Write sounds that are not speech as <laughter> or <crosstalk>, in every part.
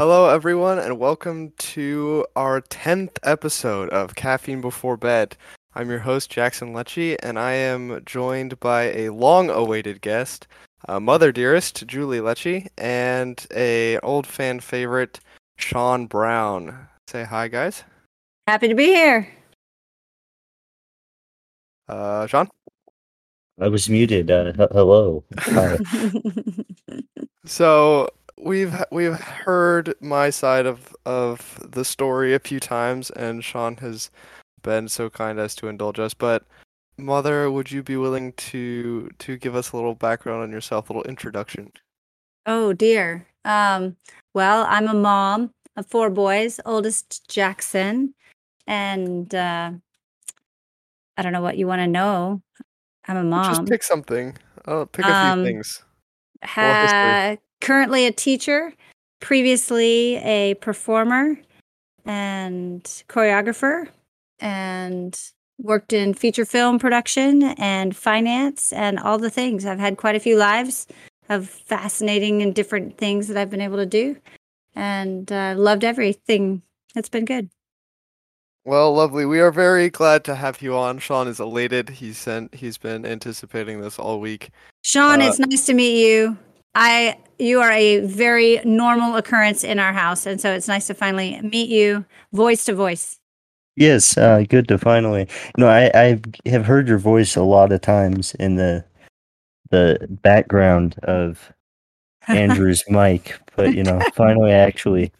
Hello, everyone, and welcome to our 10th episode of Caffeine Before Bed. I'm your host, Jackson Lecce, and I am joined by a long awaited guest, uh, Mother Dearest, Julie Lecce, and a old fan favorite, Shawn Brown. Say hi, guys. Happy to be here. Uh, Shawn? I was muted. Uh, hello. Hi. <laughs> So we've we've heard my side of of the story a few times, and Shawn has been so kind as to indulge us. But Mother, would you be willing to to give us a little background on yourself, a little introduction? oh dear. Um, well, I'm a mom of four boys, oldest Jackson, and uh, I don't know what you want to know. I'm a mom. Just pick something. Uh, pick a few Um, things. Ha- currently a teacher, previously a performer and choreographer, and worked in feature film production and finance and all the things. I've had quite a few lives of fascinating and different things that I've been able to do, and uh, loved everything. It's been good. Well, lovely. We are very glad to have you on. Shawn is elated. He's sent. He's been anticipating this all week. Shawn, Uh, it's nice to meet you. I you are a very normal occurrence in our house, and so it's nice to finally meet you, voice to voice. yes, uh, good to finally. You know, I, I have heard your voice a lot of times in the the background of <laughs> Andrew's mic, but you know, finally actually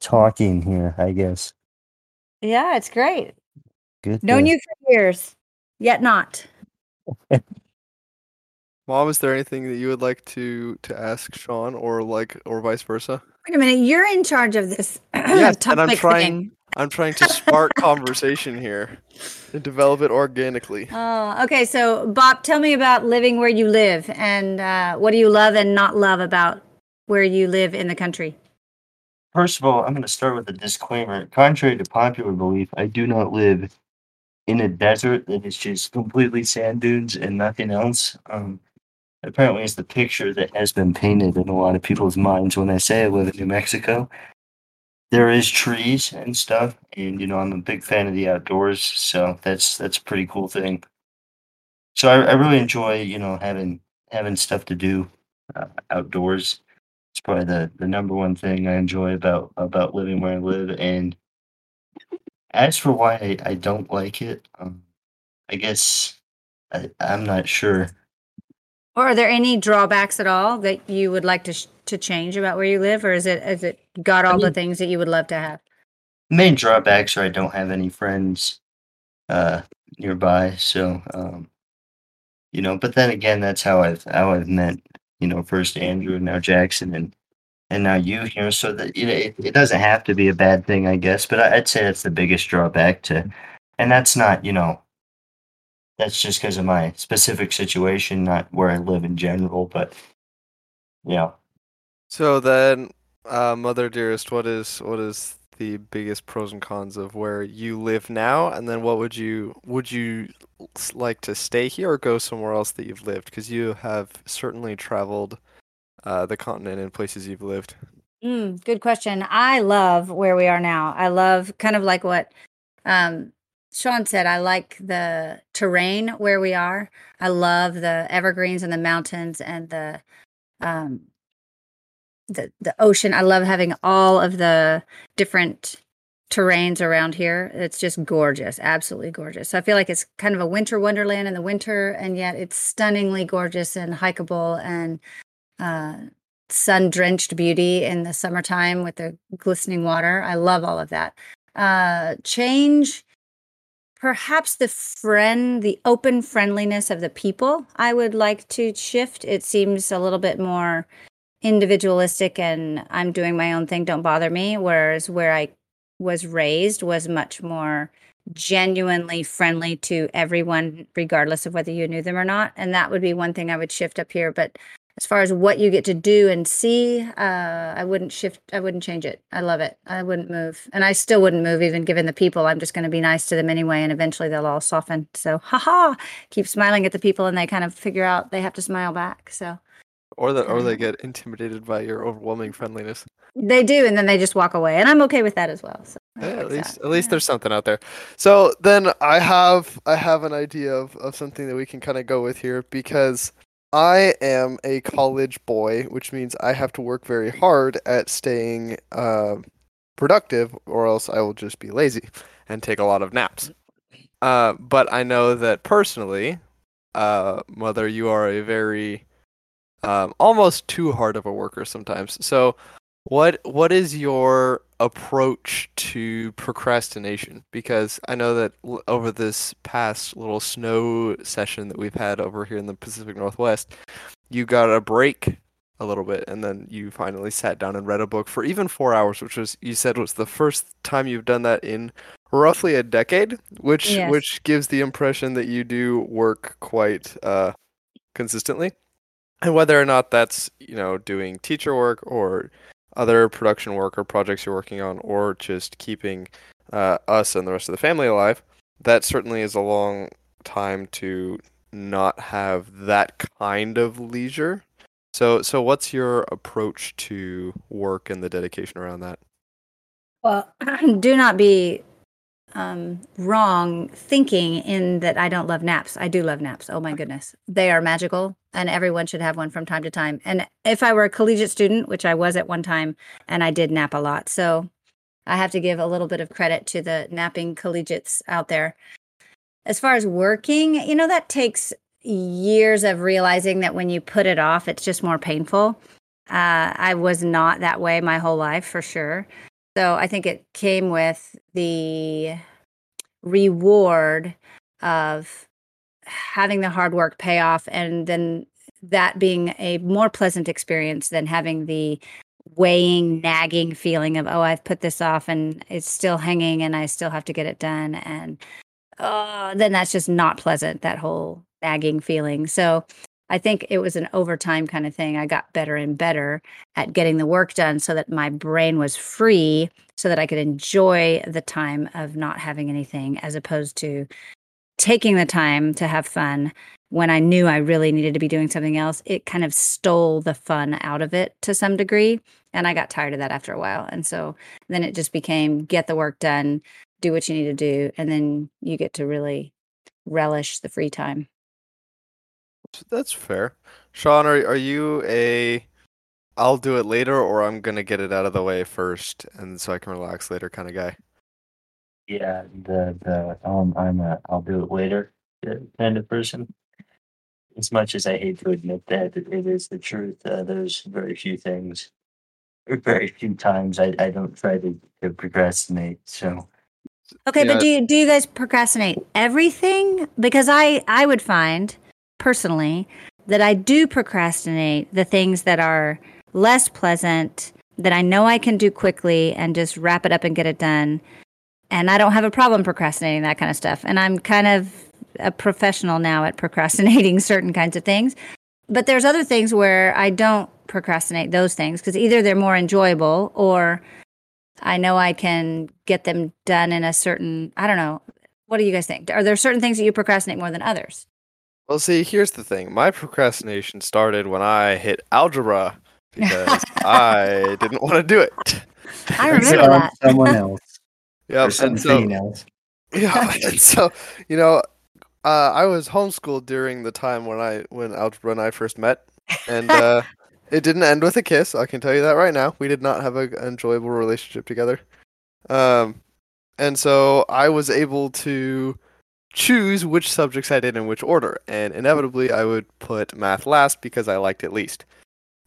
talking here. I guess. yeah, it's great. Good. Known to- you for years, yet not. <laughs> Mom, is there anything that you would like to to ask Shawn, or like, or vice versa? Wait a minute, you're in charge of this <clears throat> Yes, and I'm trying- thing. I'm trying to <laughs> spark conversation here and develop it organically. Oh, okay. So, Bob, tell me about living where you live, and uh, what do you love and not love about where you live in the country? First of all, I'm going to start with a disclaimer. Contrary to popular belief, I do not live in a desert that is just completely sand dunes and nothing else. Um, apparently, it's the picture that has been painted in a lot of people's minds when I say I live in New Mexico. There is trees and stuff, and you know I'm a big fan of the outdoors, so that's that's a pretty cool thing. So I, I really enjoy you know having having stuff to do uh, outdoors it's probably the, the number one thing I enjoy about about living where I live. And as for why I, I don't like it, um, I guess I, I'm not sure. Or are there any drawbacks at all that you would like to sh- to change about where you live, or is it is it got all the mean- things that you would love to have? Main drawbacks are I don't have any friends uh, nearby, so um, you know. But then again, that's how I've how I've met you know first Andrew and now Jackson and and now you here. So that you know it, it doesn't have to be a bad thing, I guess. But I, I'd say that's the biggest drawback to, and that's not you know. That's just because of my specific situation, not where I live in general. But yeah, So then, uh, Mother Dearest, what is what is the biggest pros and cons of where you live now, and then what would you would you like to stay here or go somewhere else that you've lived? Because you have certainly traveled uh, the continent in places you've lived. Mm, good question. I love where we are now. I love kind of like what um, Shawn said. I like the terrain where we are. I love the evergreens and the mountains and the um, the the ocean. I love having all of the different terrains around here. It's just gorgeous, absolutely gorgeous. So I feel like it's kind of a winter wonderland in the winter, and yet it's stunningly gorgeous and hikeable and uh, sun drenched beauty in the summertime with the glistening water. I love all of that. Uh, change, perhaps the friend, the open friendliness of the people. I would like to shift. It seems a little bit more individualistic and I'm doing my own thing, don't bother me. Whereas where I was raised was much more genuinely friendly to everyone, regardless of whether you knew them or not. And that would be one thing I would shift up here. But as far as what you get to do and see, uh, I wouldn't shift. I wouldn't change it. I love it. I wouldn't move, and I still wouldn't move, even given the people. I'm just going to be nice to them anyway, and eventually they'll all soften. So, <laughs> haha, keep smiling at the people, and they kind of figure out they have to smile back. So, or that or they get intimidated by your overwhelming friendliness. They do, and then they just walk away, and I'm okay with that as well. So Yeah, at least that. at least Yeah. there's something out there. So then I have I have an idea of, of something that we can kind of go with here because I am a college boy, which means I have to work very hard at staying uh, productive, or else I will just be lazy and take a lot of naps. Uh, but I know that personally, uh, mother, you are a very um, almost too hard of a worker sometimes. So what what is your approach to procrastination? Because I know that l- over this past little snow session that we've had over here in the Pacific Northwest, you got a break a little bit and then you finally sat down and read a book for even 4 hours, which was you said was the first time you've done that in roughly a decade, which Yes. which gives the impression that you do work quite uh consistently. And whether or not that's, you know, doing teacher work or other production work or projects you're working on, or just keeping uh, us and the rest of the family alive, that certainly is a long time to not have that kind of leisure. So, so what's your approach to work and the dedication around that? Well, <clears throat> do not be um, wrong thinking in that I don't love naps. I do love naps. Oh my goodness. They are magical and everyone should have one from time to time. And if I were a collegiate student, which I was at one time, and I did nap a lot. So I have to give a little bit of credit to the napping collegiates out there. As far as working, you know, that takes years of realizing that when you put it off, it's just more painful. Uh, I was not that way my whole life for sure. So I think it came with the reward of having the hard work pay off and then that being a more pleasant experience than having the weighing, nagging feeling of, oh, I've put this off and it's still hanging and I still have to get it done. And oh, then that's just not pleasant, that whole nagging feeling. So I think it was an overtime kind of thing. I got better and better at getting the work done so that my brain was free so that I could enjoy the time of not having anything as opposed to taking the time to have fun when I knew I really needed to be doing something else. It kind of stole the fun out of it to some degree. And I got tired of that after a while. And so then it just became get the work done, do what you need to do, and then you get to really relish the free time. That's fair. Shawn, are are you a I'll do it later or I'm gonna get it out of the way first and so I can relax later kind of guy? Yeah, the the um, I'm a I'll do it later kind of person. As much as I hate to admit that, it, it is the truth. Uh, there's very few things, or <laughs> very few times I, I don't try to, to procrastinate. So Okay, Yeah. but do you do you guys procrastinate everything? Because I I would find personally that I do procrastinate the things that are less pleasant that I know I can do quickly and just wrap it up and get it done. And I don't have a problem procrastinating that kind of stuff. And I'm kind of a professional now at <laughs> procrastinating certain kinds of things. But there's other things where I don't procrastinate those things because either they're more enjoyable or I know I can get them done in a certain, I don't know. What do you guys think? Are there certain things that you procrastinate more than others? Well, see, here's the thing. My procrastination started when I hit algebra because <laughs> I didn't want to do it. I <laughs> And remember so- that. someone else Yeah, <laughs> Yep, and something so else. yeah, and so you know, uh, I was homeschooled during the time when I when algebra and I first met, and uh, it didn't end with a kiss. I can tell you that right now. We did not have a, an enjoyable relationship together. Um, and so I was able to choose which subjects I did in which order, and inevitably I would put math last because I liked it least.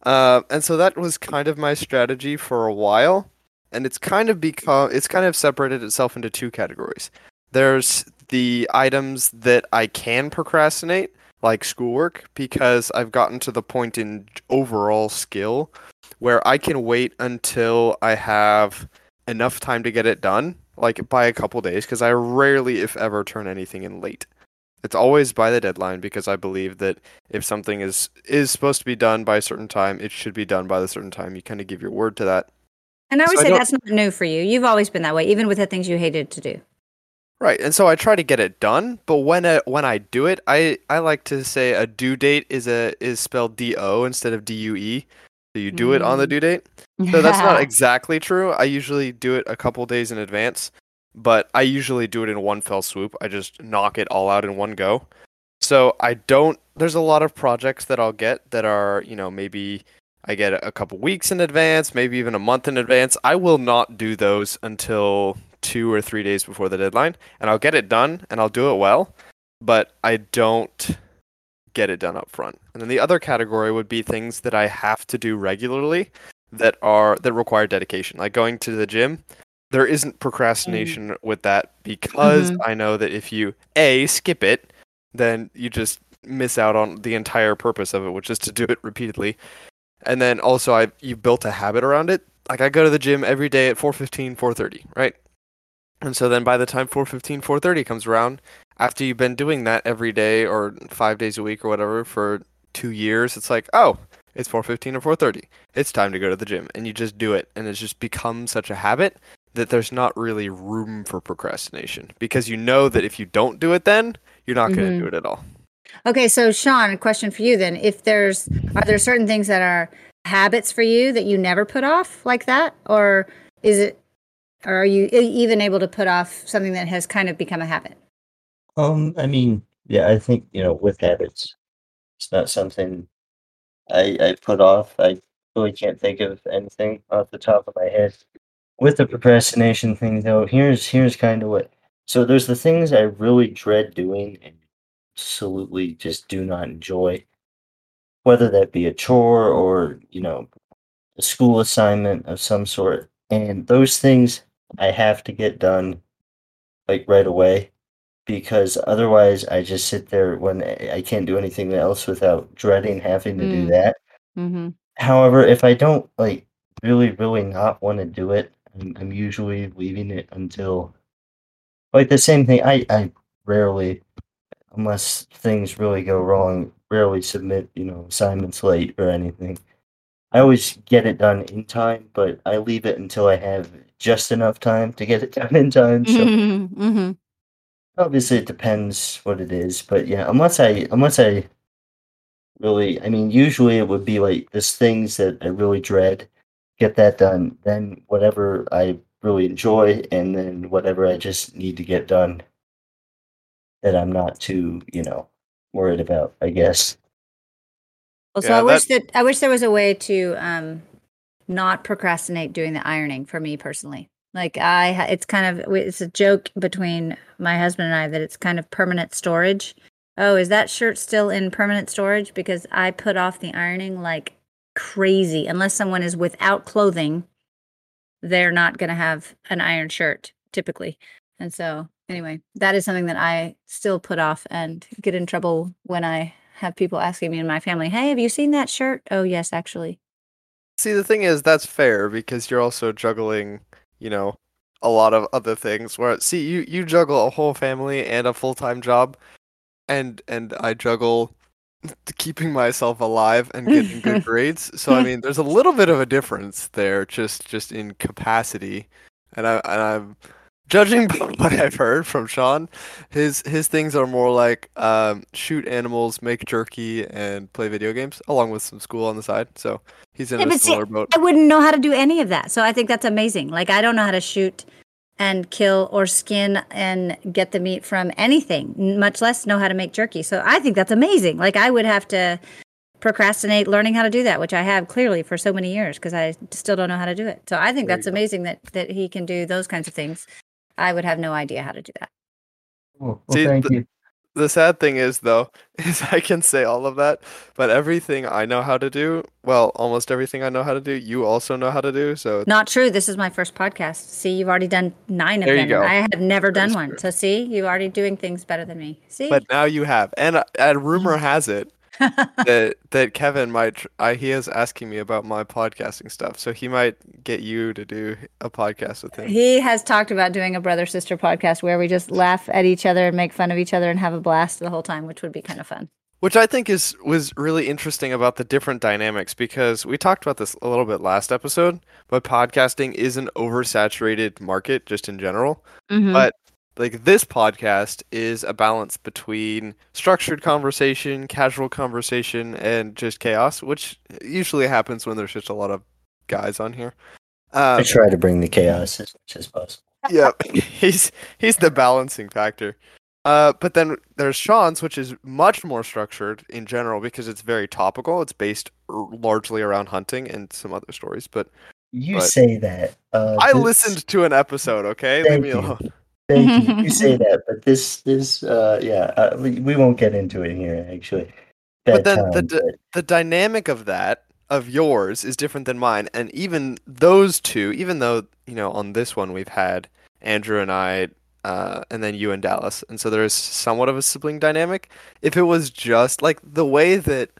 Uh, and so that was kind of my strategy for a while, and it's kind of become it's kind of separated itself into two categories. There's the items that I can procrastinate, like schoolwork, because I've gotten to the point in overall skill where I can wait until I have enough time to get it done, like by a couple days, because I rarely, if ever, turn anything in late. It's always by the deadline because I believe that if something is is supposed to be done by a certain time, it should be done by the certain time. You kind of give your word to that. And I would So say don't- that's not new for you. You've always been that way, even with the things you hated to do. Right, and so I try to get it done, but when I, when I do it, I, I like to say a due date is a is spelled D O instead of D U E. So you do it on the Mm. due date. So that's not exactly true. I usually do it a couple days in advance, but I usually do it in one fell swoop. I just knock it all out in one go. So I don't. There's a lot of projects that I'll get that are you know maybe I get a couple weeks in advance, maybe even a month in advance. I will not do those until two or three days before the deadline, and I'll get it done and I'll do it well, but I don't get it done up front. And then the other category would be things that I have to do regularly that are that require dedication, like going to the gym. There isn't procrastination with that because Mhm. I know that if you a skip it, then you just miss out on the entire purpose of it, which is to do it repeatedly. And then also I you built a habit around it. Like I go to the gym every day at 4:15, 4:30, right? And so then by the time 4:15, 4:30 comes around, after you've been doing that every day or 5 days a week or whatever for 2 years, it's like, "Oh, it's 4:15 or 4:30. It's time to go to the gym." And you just do it and it's just become such a habit that there's not really room for procrastination because you know that if you don't do it then, you're not going to Mhm. do it at all. Okay, so Shawn, a question for you then. If there's are there certain things that are habits for you that you never put off like that or is it or are you even able to put off something that has kind of become a habit? Um, I mean, yeah, I think you know, with habits, it's not something I I put off. I really can't think of anything off the top of my head. With the procrastination thing, though, here's here's kind of what. So there's the things I really dread doing and absolutely just do not enjoy, whether that be a chore or you know a school assignment of some sort. And those things I have to get done like right away because otherwise I just sit there when I can't do anything else without dreading having to do Mm. that. Mm-hmm. However, if I don't like really, really not want to do it, I'm, I'm usually leaving it until like the same thing. I, I rarely, unless things really go wrong, rarely submit, you know, assignments late or anything. I always get it done in time, but I leave it until I have just enough time to get it <laughs> done in time. So <laughs> Mm-hmm. Obviously it depends what it is, but yeah, unless I unless I really I mean usually it would be like this things that I really dread, get that done, then whatever I really enjoy and then whatever I just need to get done that I'm not too, you know, worried about, I guess. Well, so Yeah, I wish that I wish there was a way to um, not procrastinate doing the ironing for me personally. Like I, it's kind of it's a joke between my husband and I that it's kind of permanent storage. Oh, is that shirt still in permanent storage? Because I put off the ironing like crazy. Unless someone is without clothing, they're not going to have an iron shirt typically. And so, anyway, that is something that I still put off and get in trouble when I have people asking me in my family, "Hey, have you seen that shirt?" Oh, yes, actually. See, the thing is, that's fair because you're also juggling, you know, a lot of other things. Where see, you you juggle a whole family and a full time job, and and I juggle <laughs> keeping myself alive and getting good <laughs> grades. So I mean, there's a little bit of a difference there, just just in capacity, and I and I'm judging <laughs> by what I've heard from Shawn, his his things are more like um, shoot animals, make jerky, and play video games, along with some school on the side. So he's in Yeah, a see, similar boat. I wouldn't know how to do any of that. So I think that's amazing. Like I don't know how to shoot and kill or skin and get the meat from anything, much less know how to make jerky. So I think that's amazing. Like I would have to procrastinate learning how to do that, which I have clearly for so many years because I still don't know how to do it. So I think There that's go. amazing that that he can do those kinds of things. I would have no idea how to do that. Well, See, thank the- you. The sad thing is, though, <laughs> is I can say all of that, but everything I know how to do, well, almost everything I know how to do, you also know how to do. So Not true. This is my first podcast. See, you've already done nine of There you them. and go. I have never That done one. true. So see, you're already doing things better than me. See? but now you have, and uh, and rumor has it <laughs> that that Kevin might. I, he is asking me about my podcasting stuff, so he might get you to do a podcast with him. He has talked about doing a brother sister podcast where we just laugh at each other and make fun of each other and have a blast the whole time, which would be kind of fun. Which I think is was really interesting about the different dynamics because we talked about this a little bit last episode, but podcasting is an oversaturated market just in general. Mm-hmm. But like this podcast is a balance between structured conversation, casual conversation, and just chaos, which usually happens when there's just a lot of guys on here. I Um, try to bring the chaos as much as possible. yeah, <laughs> he's he's the balancing factor. Uh, but then there's Shawn's, which is much more structured in general because it's very topical. It's based r- largely around hunting and some other stories. But You But- say that. Uh, I this- listened to an episode. Okay, leave Thank me you. Thank you. You say that, but this, this, uh, yeah, uh, we, we won't get into it here. Actually, But Bad then the d- but- the dynamic of that of yours is different than mine. And even those two even though you know on this one we've had andrew and i uh, and then you and dallas. And so there's somewhat of a sibling dynamic. If it was just like the way that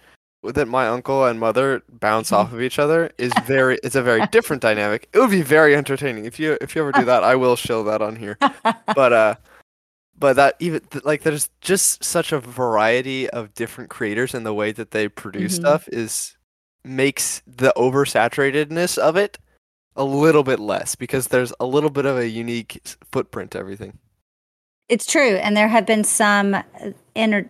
that my uncle and mother bounce off of each other is <laughs> very it's a very different dynamic it would be very entertaining if you if you ever do that i will show that on here <laughs> but uh but that even like there's just such a variety of different creators and the way that they produce Mhm. stuff is makes the oversaturatedness of it a little bit less because there's a little bit of a unique footprint to everything It's true, and there have been some uh, inter.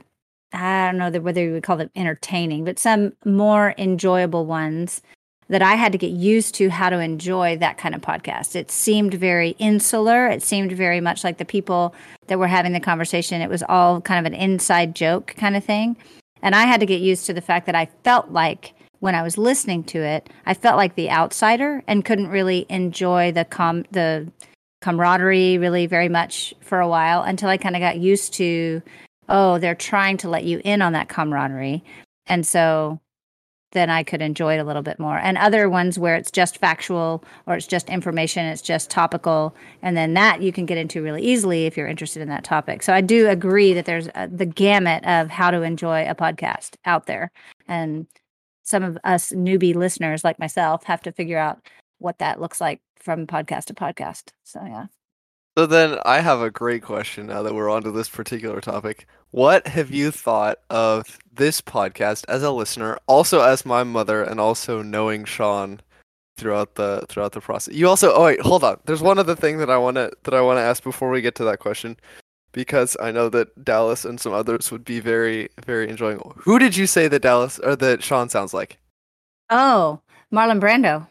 I don't know whether you would call them entertaining, but some more enjoyable ones that I had to get used to how to enjoy that kind of podcast. It seemed very insular. It seemed very much like the people that were having the conversation. It was all kind of an inside joke kind of thing, and I had to get used to the fact that I felt like when I was listening to it, I felt like the outsider and couldn't really enjoy the com the camaraderie really very much for a while until I kind of got used to, oh, they're trying to let you in on that camaraderie. And so then I could enjoy it a little bit more. And other ones where it's just factual or it's just information, it's just topical. And then that you can get into really easily if you're interested in that topic. So I do agree that there's uh the gamut of how to enjoy a podcast out there. And some of us newbie listeners like myself have to figure out what that looks like from podcast to podcast. So yeah. So then i have a great question now that we're onto this particular topic what have you thought of this podcast as a listener also as my mother and also knowing shawn throughout the throughout the process. You also oh wait, hold on. There's one other thing that I want to that I want to ask before we get to that question because I know that Dallas and some others would be very very enjoying. Who did you say that Dallas or that Shawn sounds like? Oh, Marlon Brando.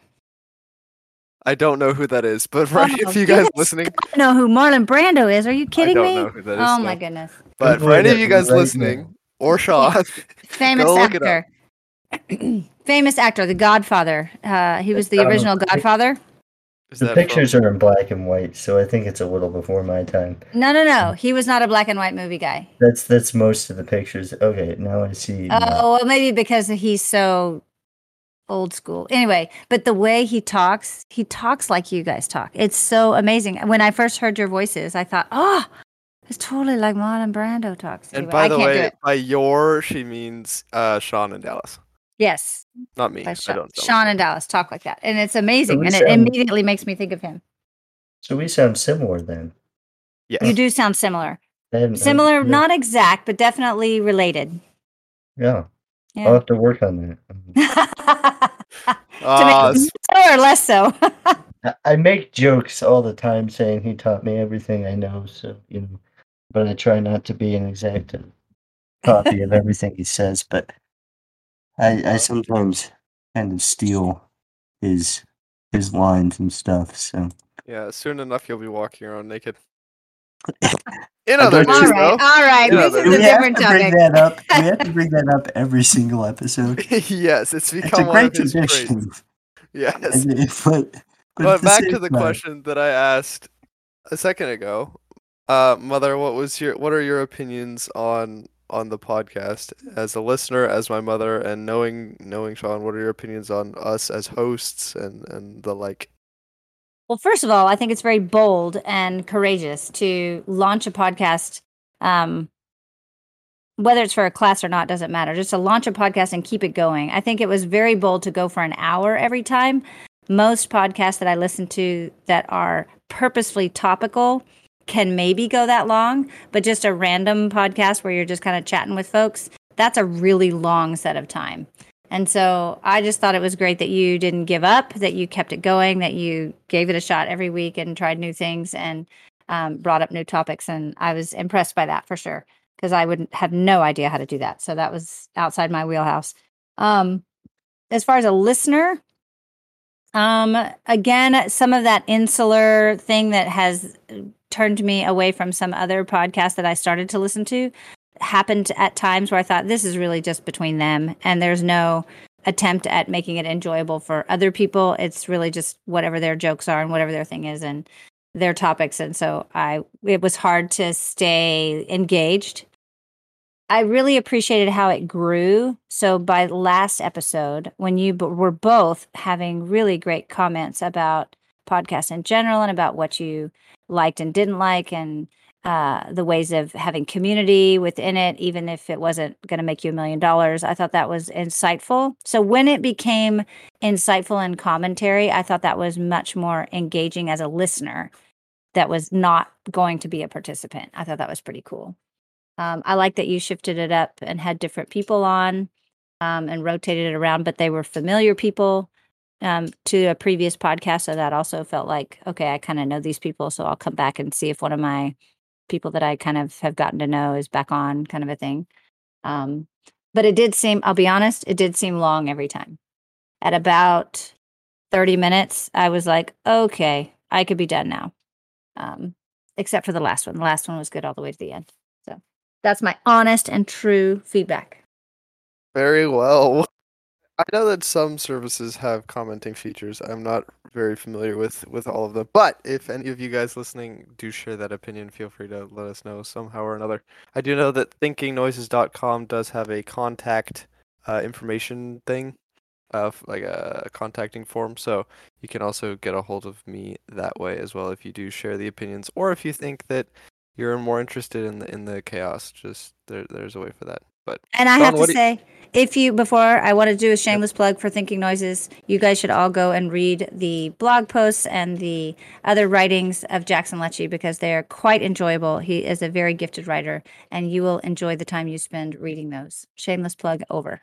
I don't know who that is, but <laughs> for any Oh, of you guys listening, I know who Marlon Brando is. Are you kidding don't me? know who that is, oh no. my goodness. but for any of you guys right listening now. or <laughs> Shawn, Famous Go look it up. actor. <clears throat> Famous actor, The Godfather. Uh, he was the Donald original Trump. Godfather. The pictures from, are in black and white, so I think it's a little before my time. No, no, no. He was not a black and white movie guy. That's that's most of the pictures. Okay, now I see. now. Oh, well, maybe because he's so old school. Anyway, but the way he talks, he talks like you guys talk. It's so amazing. When I first heard your voices, I thought, oh, it's totally like Marlon Brando talks. and Anyway, by I the can't do way, by your she means uh, Shawn and Dallas, Yes, not me. by I Shawn, don't. Shawn and Dallas talk like that, and it's amazing, we and it immediately makes me think of him. So we sound similar then. that. You do sound similar, Then, uh, similar, yeah, not exact, but definitely related. Yeah, I'll have to work on that. <laughs> to Ah, make it more or less so. <laughs> I- I make jokes all the time saying he taught me everything I know, so you know, but I try not to be an exact copy of everything he says. But I, I sometimes kind of steal his his lines and stuff. So Yeah, soon enough you'll be walking around naked. In I other don't all news, right, though, all right. This but- is a we have different to bring topic. that up. <laughs> We have to bring that up every single episode. <laughs> yes, it's It's a become one of great his traits. tradition. Yes. And it- <laughs> but, but But back to the time- question that I asked a second ago, uh, mother, what was your what are your opinions on on the podcast as a listener, as my mother, and knowing knowing Shawn? What are your opinions on us as hosts and and the like? Well, first of all, I think it's very bold and courageous to launch a podcast. Um, whether it's for a class or not doesn't matter. Just to launch a podcast and keep it going. I think it was very bold to go for an hour every time. Most podcasts that I listen to that are purposefully topical can maybe go that long, but just a random podcast where you're just kind of chatting with folks, that's a really long set of time. And so I just thought it was great that you didn't give up, that you kept it going, that you gave it a shot every week and tried new things. And um, brought up new topics, and I was impressed by that for sure because I wouldn't have no idea how to do that. So that was outside my wheelhouse. Um, as far as a listener, um, again, some of that insular thing that has turned me away from some other podcasts that I started to listen to happened at times where I thought this is really just between them and there's no attempt at making it enjoyable for other people. It's really just whatever their jokes are and whatever their thing is and their topics. And so I, it was hard to stay engaged. I really appreciated how it grew. So by last episode, when you b- were both having really great comments about podcasts in general and about what you liked and didn't like and uh, the ways of having community within it, even if it wasn't going to make you a million dollars. I thought that was insightful. So when it became insightful and commentary, I thought that was much more engaging as a listener that was not going to be a participant. I thought that was pretty cool. Um, I like that you shifted it up and had different people on um, and rotated it around, but they were familiar people um, to a previous podcast. So that also felt like, okay, I kind of know these people. So I'll come back and see if one of my people that I kind of have gotten to know is back on, kind of a thing. Um, but it did seem, I'll be honest, it did seem long every time. At about 30 minutes, I was like, okay, I could be done now. Um, except for the last one. The last one was good all the way to the end. So that's my honest and true feedback. Very well. I know that some services have commenting features. I'm not very familiar with with all of them, but if any of you guys listening do share that opinion, feel free to let us know somehow or another. I do know that thinkingnoises.com does have a contact uh, information thing, uh, like a contacting form, so you can also get a hold of me that way as well if you do share the opinions, or if you think that you're more interested in the in the chaos. Just there, there's a way for that. But And I Shawn, have to what you- say, if you before I want to do a shameless plug for Thinking Noises, you guys should all go and read the blog posts and the other writings of Jackson Lecce because they are quite enjoyable. He is a very gifted writer, and you will enjoy the time you spend reading those. Shameless plug over.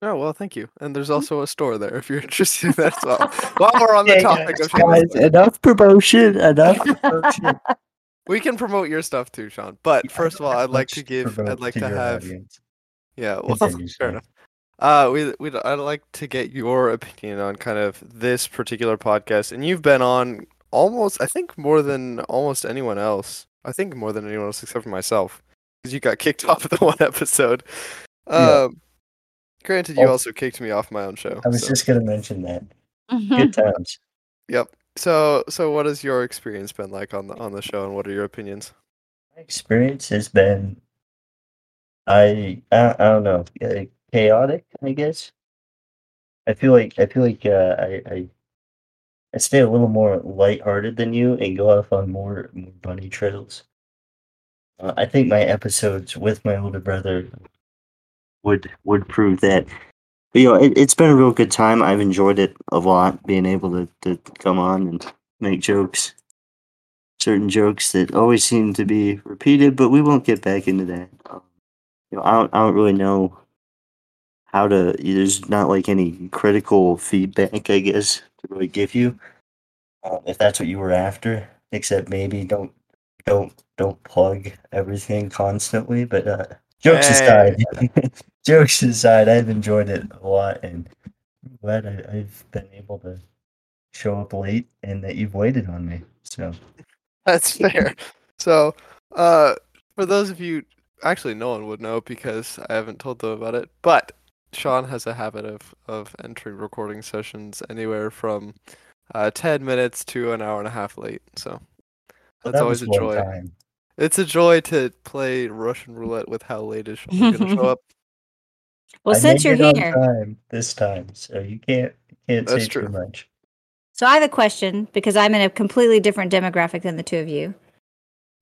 Oh well, thank you. And there's also a store there if you're interested in that as well. <laughs> While we're on the topic of shameless guys, enough promotion. Enough promotion. <laughs> we can promote your stuff too, Shawn. But <laughs> first of all, I'd like to give, I'd like to your have, audience. Yeah, well, Continue, <laughs> fair enough. Uh, we we I'd like to get your opinion on kind of this particular podcast, and you've been on almost, I think, more than almost anyone else. I think more than anyone else except for myself, because you got <laughs> kicked off of the one episode. Yeah. Um, granted, you Oh. also kicked me off my own show. I was so- just gonna mention that. Mm-hmm. Good <laughs> times. Yep. So so what has your experience been like on the on the show and what are your opinions? My experience has been, I I, I don't know, uh, chaotic. I guess. I feel like I feel like uh, I, I I stay a little more lighthearted than you and go off on more, more bunny trails. Uh, I think my episodes with my older brother would would prove that. But, you know, it, it's been a real good time. I've enjoyed it a lot, being able to, to come on and make jokes. Certain jokes that always seem to be repeated, but we won't get back into that. You know, I don't, I don't really know how to. There's not like any critical feedback, I guess, to really give you, um, if that's what you were after. Except maybe don't don't don't plug everything constantly. But uh, jokes Hey. aside, <laughs> jokes aside, I've enjoyed it a lot, and I'm glad I, I've been able to show up late and that you've waited on me. So That's fair. So, uh, for those of you, actually, no one would know because I haven't told them about it. But Shawn has a habit of of entering recording sessions anywhere from uh, ten minutes to an hour and a half late. So that's that always a joy. time. It's a joy to play Russian roulette with how late is Shawn going to show up. <laughs> Well, I since you're here, time this time, so you can't you can't That's say true. too much. so I have a question because I'm in a completely different demographic than the two of you.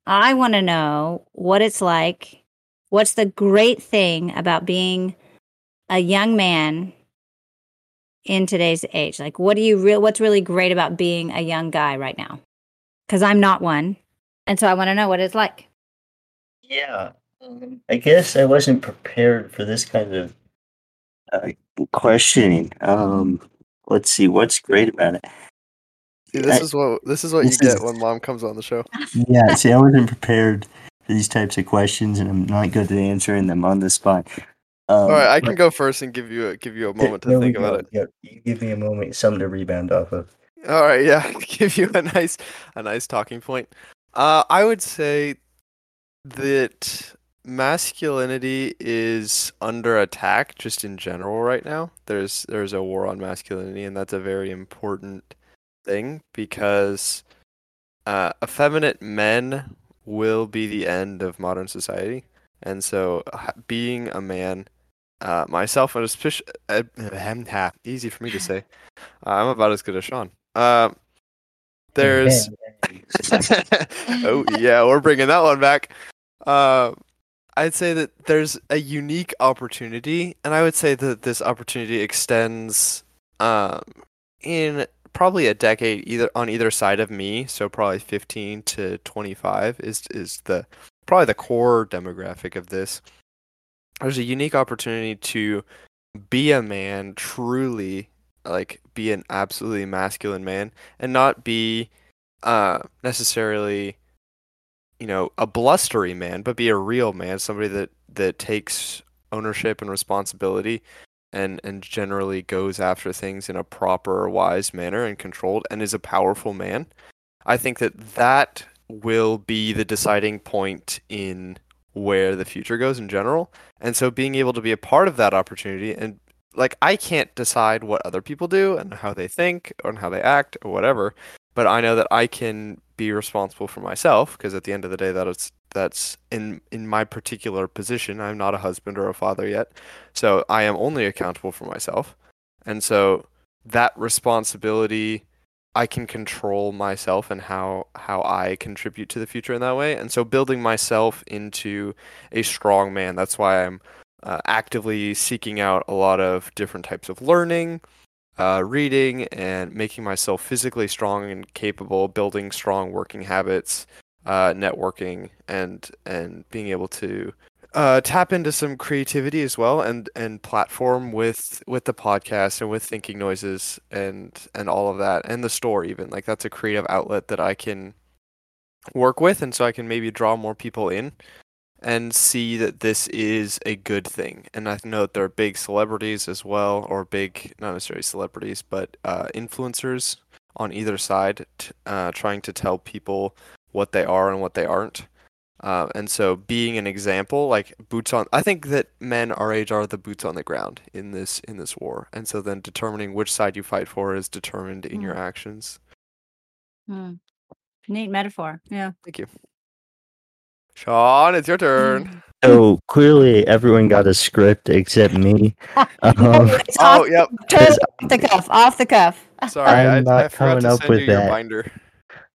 I want to know what it's like. What's the great thing about being a young man in today's age? Like, what do you real? What's really great about being a young guy right now? Because I'm not one, and so I want to know what it's like. Yeah, um, I guess I wasn't prepared for this kind of uh, questioning. Um, let's see, what's great about it? See, this I- is what this is what this you get when mom comes on the show. yeah, see, I wasn't prepared for these types of questions, and I'm not good at answering them on the spot. Um, All right, I can go first and give you a, give you a moment to think about it. Yeah, you give me a moment, something to rebound off of. All right, yeah, <laughs> give you a nice a nice talking point. Uh, I would say that masculinity is under attack just in general right now. There's there's a war on masculinity, and that's a very important thing because uh, effeminate men will be the end of modern society, and so being a man, uh, myself and especially uh, easy for me to say, uh, I'm about as good as Sean. Um, there's <laughs> <laughs> oh yeah, we're bringing that one back. Uh, I'd say that there's a unique opportunity, and I would say that this opportunity extends um, in probably a decade either on either side of me. So probably 15 to 25 is is the probably the core demographic of this. There's a unique opportunity to be a man truly like be an absolutely masculine man and not be uh necessarily you know a blustery man but be a real man somebody that that takes ownership and responsibility and and generally goes after things in a proper wise manner and controlled and is a powerful man. I think that that will be the deciding point in where the future goes in general. And so being able to be a part of that opportunity and like I can't decide what other people do and how they think and how they act or whatever, but I know that I can be responsible for myself because at the end of the day that is that's in in my particular position. I'm not a husband or a father yet. So I am only accountable for myself. And so that responsibility I can control myself and how how I contribute to the future in that way. And so building myself into a strong man. That's why I'm uh, actively seeking out a lot of different types of learning, uh, reading, and making myself physically strong and capable, building strong working habits, uh, networking, and and being able to uh, tap into some creativity as well, and and platform with with the podcast and with thinking noises and and all of that, and the store even. Like that's a creative outlet that I can work with, and so I can maybe draw more people in and see that this is a good thing. And I know that there are big celebrities as well, or big, not necessarily celebrities, but uh, influencers on either side, t- uh, trying to tell people what they are and what they aren't. Uh, and so, being an example, like boots on, I think that men our age are the boots on the ground in this in this war. And so, then determining which side you fight for is determined in your actions. Hmm. Neat metaphor. Yeah. Thank you, Shawn. It's your turn. <laughs> So clearly, everyone got a script except me. <laughs> Um, It's Oh, off, yep. totally <laughs> off the cuff. Off the cuff. Sorry, I, I'm I not forgot coming to up send with you that. binder.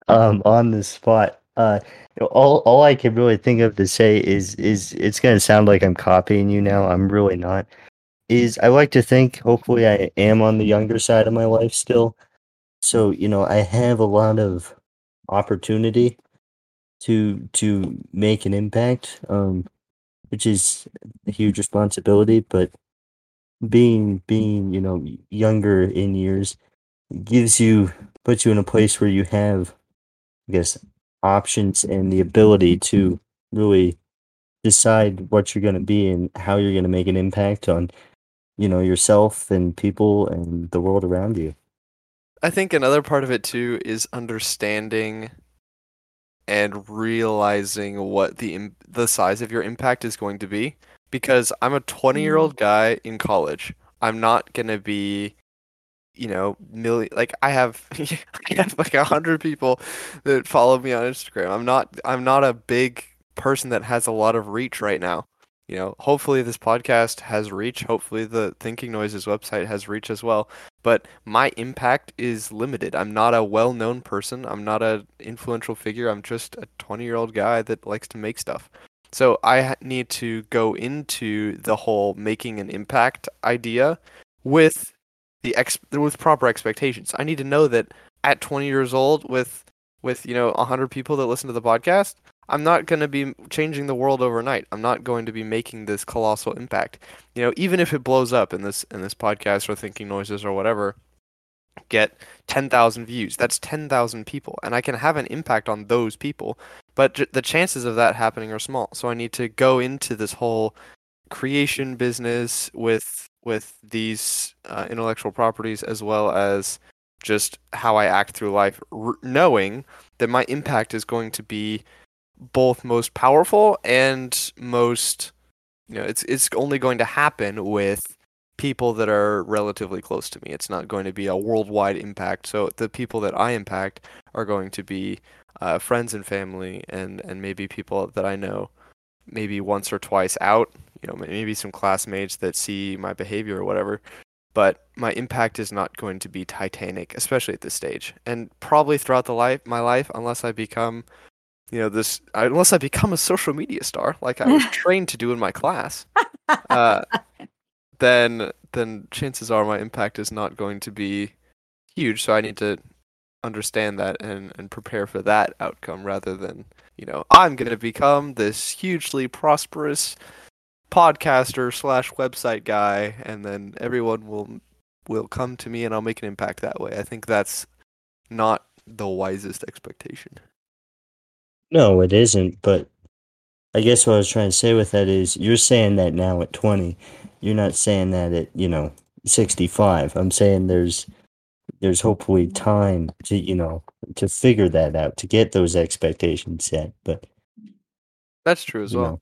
um, on the spot. Uh, all all I can really think of to say is is it's gonna sound like I'm copying you now. I'm really not. Is I like to think, hopefully, I am on the younger side of my life still. So you know, I have a lot of opportunity to to make an impact, um, which is a huge responsibility. But being being you know younger in years gives you puts you in a place where you have I guess options and the ability to really decide what you're going to be and how you're going to make an impact on you know yourself and people and the world around you I think another part of it too is understanding and realizing what the im- the size of your impact is going to be because I'm a 20-year-old mm. guy in college. I'm not going to be you know, million like I have <laughs> I have like a hundred people that follow me on Instagram. I'm not I'm not a big person that has a lot of reach right now. You know, hopefully this podcast has reach. Hopefully the Thinking Noises website has reach as well. But my impact is limited. I'm not a well-known person. I'm not an influential figure. I'm just a 20-year-old guy that likes to make stuff. So I need to go into the whole making an impact idea with the ex with proper expectations. I need to know that at 20 years old with with you know 100 people that listen to the podcast, I'm not going to be changing the world overnight. I'm not going to be making this colossal impact. You know, even if it blows up in this in this podcast or thinking noises or whatever, get 10,000 views. That's 10,000 people, and I can have an impact on those people. But the chances of that happening are small. So I need to go into this whole creation business with with these uh, intellectual properties as well as just how I act through life, r- knowing that my impact is going to be both most powerful and most you know it's it's only going to happen with people that are relatively close to me. It's not going to be a worldwide impact. So the people that I impact are going to be uh, friends and family, and and maybe people that I know, maybe once or twice out. You know, maybe some classmates that see my behavior or whatever. But my impact is not going to be titanic, especially at this stage, and probably throughout the life my life, unless I become, you know, this unless I become a social media star like I was <laughs> trained to do in my class. <laughs> Uh, then then chances are my impact is not going to be huge. So I need to understand that and, and prepare for that outcome rather than, you know, I'm gonna become this hugely prosperous podcaster slash website guy and then everyone will will come to me and I'll make an impact that way. I think that's not the wisest expectation. No, it isn't, but I guess what I was trying to say with that is you're saying that now at 20. You're not saying that at, you know, 65. I'm saying there's there's hopefully time to, you know, to figure that out, to get those expectations set. But That's true as well. know,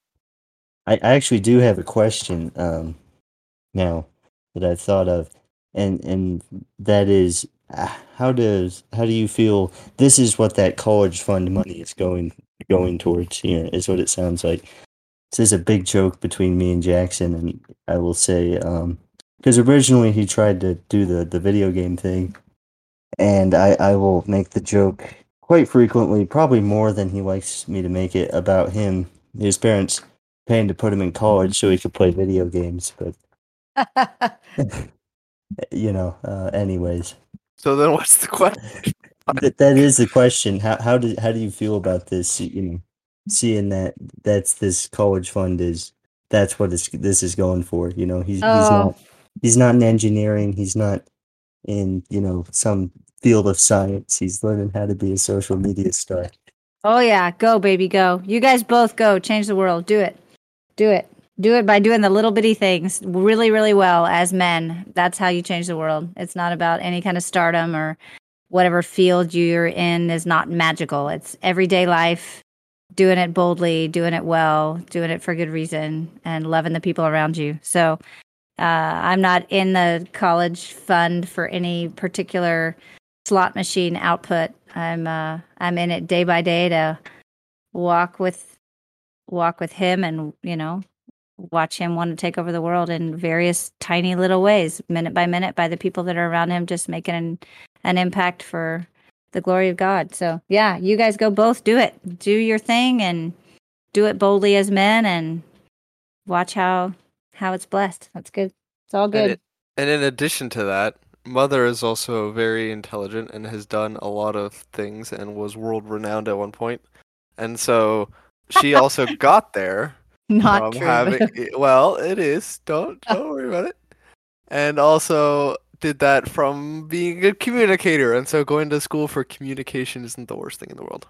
I, I actually do have a question um now that I've thought of and and that is how does how do you feel this is what that college fund money is going going towards here is what it sounds like? This is a big joke between me and jackson and i will say um because originally he tried to do the the video game thing and i i will make the joke quite frequently probably more than he likes me to make it about him his parents paying to put him in college so he could play video games but <laughs> <laughs> you know uh anyways So then what's the question? that, that is the question. How how do how do you feel about this? You know, seeing that that's this college fund is that's what it's, this is going for. You know, he's he's Oh. not he's not in engineering. He's not in you know some field of science. He's learning how to be a social media star. Oh yeah, go baby, go. You guys both go. Change the world. Do it. Do it. Do it by doing the little bitty things really, really well as men. That's how you change the world. It's not about any kind of stardom or whatever field you're in is not magical. It's everyday life, doing it boldly, doing it well, doing it for good reason, and loving the people around you. So uh, I'm not in the college fund for any particular slot machine output. I'm uh, I'm in it day by day to walk with walk with him and you know watch him want to take over the world in various tiny little ways minute by minute by the people that are around him just making an, an impact for the glory of god. So yeah you guys go both do it. Do your thing and do it boldly as men and watch how how it's blessed. That's good. It's all And, good. it, and in addition to that, Mother is also very intelligent and has done a lot of things and was world renowned at one point. And so she also <laughs> got there not true having <laughs> well, it is. Don't <laughs> don't worry about it. And also did that from being a good communicator and so going to school for communication isn't the worst thing in the world.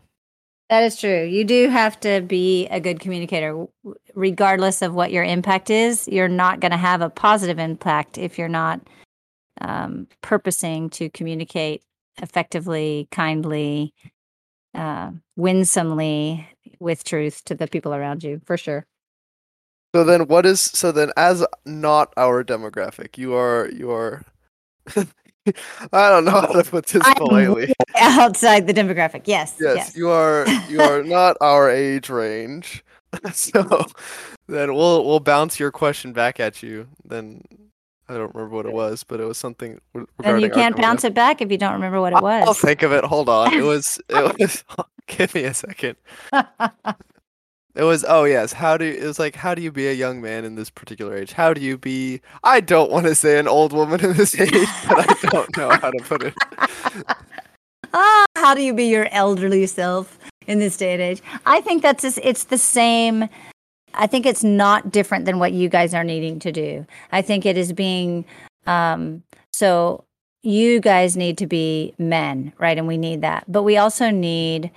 That is true. You do have to be a good communicator. Regardless of what your impact is, you're not going to have a positive impact if you're not um, purposing to communicate effectively, kindly, uh, winsomely with truth to the people around you, for sure. So then what is so then as not our demographic, you are you are <laughs> I don't know how to put this I'm politely. Outside the demographic, yes. Yes, Yes. you are you are not our age range. <laughs> so then we'll we'll bounce your question back at you. Then I don't remember what it was, but it was something and regarding you can't bounce it back if you don't remember what it was. I'll think of it. Hold on. It <laughs> was it was give me a second. It was oh yes, how do it was like how do you be a young man in this particular age? How do you be I don't want to say an old woman in this <laughs> age, but I don't know how to put it. <laughs> ah, how do you be your elderly self in this day and age? I think that's just, it's the same. I think it's not different than what you guys are needing to do. I think it is being um, so. you guys need to be men, right? And we need that. But we also need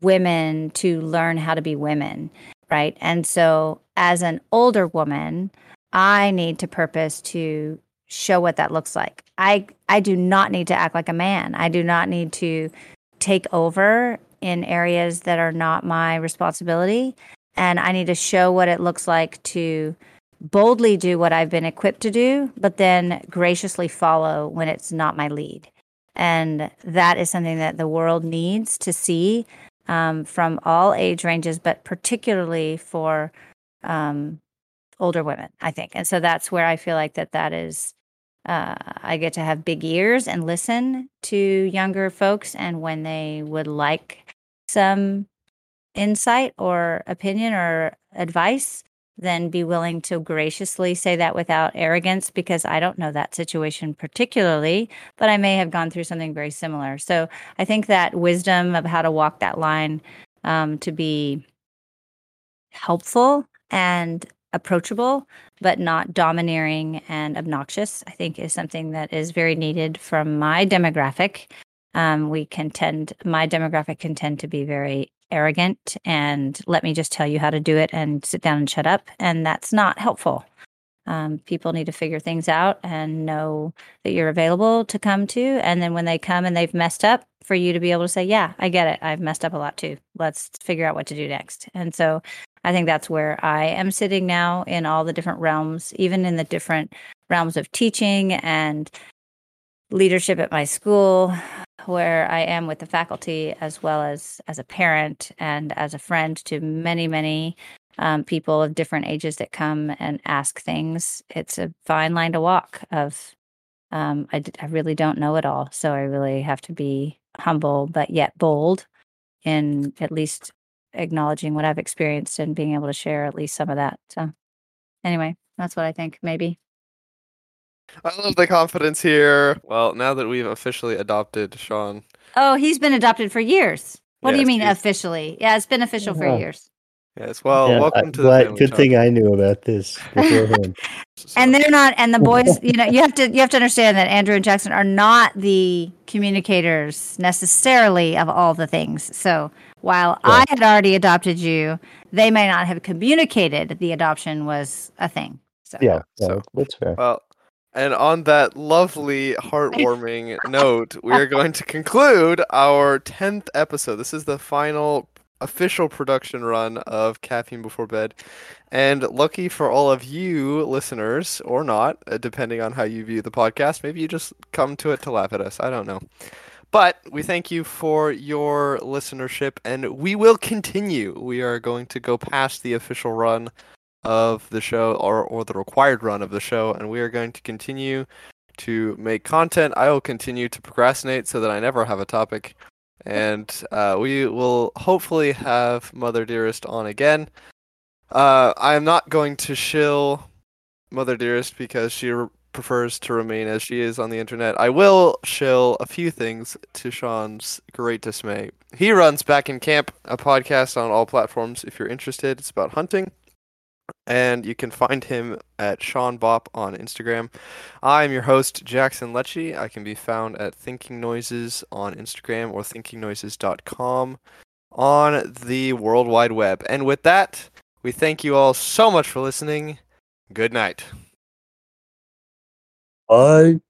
women to learn how to be women, right? And so as an older woman, I need to purpose to show what that looks like. I I do not need to act like a man. I do not need to take over in areas that are not my responsibility and I need to show what it looks like to boldly do what I've been equipped to do, but then graciously follow when it's not my lead. And that is something that the world needs to see um, from all age ranges, but particularly for um, older women, I think. And so that's where I feel like that that is. Uh, I get to have big ears and listen to younger folks, and when they would like some insight or opinion or advice, then be willing to graciously say that without arrogance because I don't know that situation particularly, but I may have gone through something very similar. So I think that wisdom of how to walk that line um, to be helpful and approachable, but not domineering and obnoxious, I think is something that is very needed from my demographic. Um, we can tend, my demographic can tend to be very arrogant and let me just tell you how to do it and sit down and shut up. And that's not helpful. Um, people need to figure things out and know that you're available to come to. And then when they come and they've messed up, for you to be able to say, Yeah, I get it. I've messed up a lot too. Let's figure out what to do next. And so I think that's where I am sitting now in all the different realms, even in the different realms of teaching and leadership at my school, where I am with the faculty as well as as a parent and as a friend to many, many um, people of different ages that come and ask things. It's a fine line to walk. Of um, I, I really don't know it all, so I really have to be humble but yet bold in at least acknowledging what I've experienced and being able to share at least some of that. So, anyway, that's what I think. Maybe. I love the confidence here. Well, now that we've officially adopted Shawn. Oh, he's been adopted for years. What yes, do you mean officially? Yeah, it's been official for years. Yes. Well, yeah, welcome to the family, Good Shawn. thing I knew about this <laughs> beforehand. and they're not. And the boys, <laughs> you know, you have to you have to understand that Andrew and Jackson are not the communicators necessarily of all the things. So while yeah. I had already adopted you, they may not have communicated the adoption was a thing. So yeah, so that's fair. Well, and on that lovely, heartwarming note, we are going to conclude our 10th episode. This is the final official production run of Caffeine Before Bed. And lucky for all of you listeners, or not, uh, depending on how you view the podcast, maybe you just come to it to laugh at us. I don't know. But we thank you for your listenership, and we will continue. We are going to go past the official run of the show or, or the required run of the show, and we are going to continue to make content. I will continue to procrastinate so that I never have a topic. And uh, we will hopefully have Mother Dearest on again. Uh, I am not going to shill Mother Dearest because she re- prefers to remain as she is on the internet. I will shill a few things to Shawn's great dismay. He runs Back in Camp, a podcast on all platforms if you're interested. It's about hunting and you can find him at Shawn Bop on Instagram. I'm your host, Jackson Lecce. I can be found at Thinking Noises on Instagram or thinkingnoises.com on the World Wide Web. And with that, we thank you all so much for listening. Good night. Bye.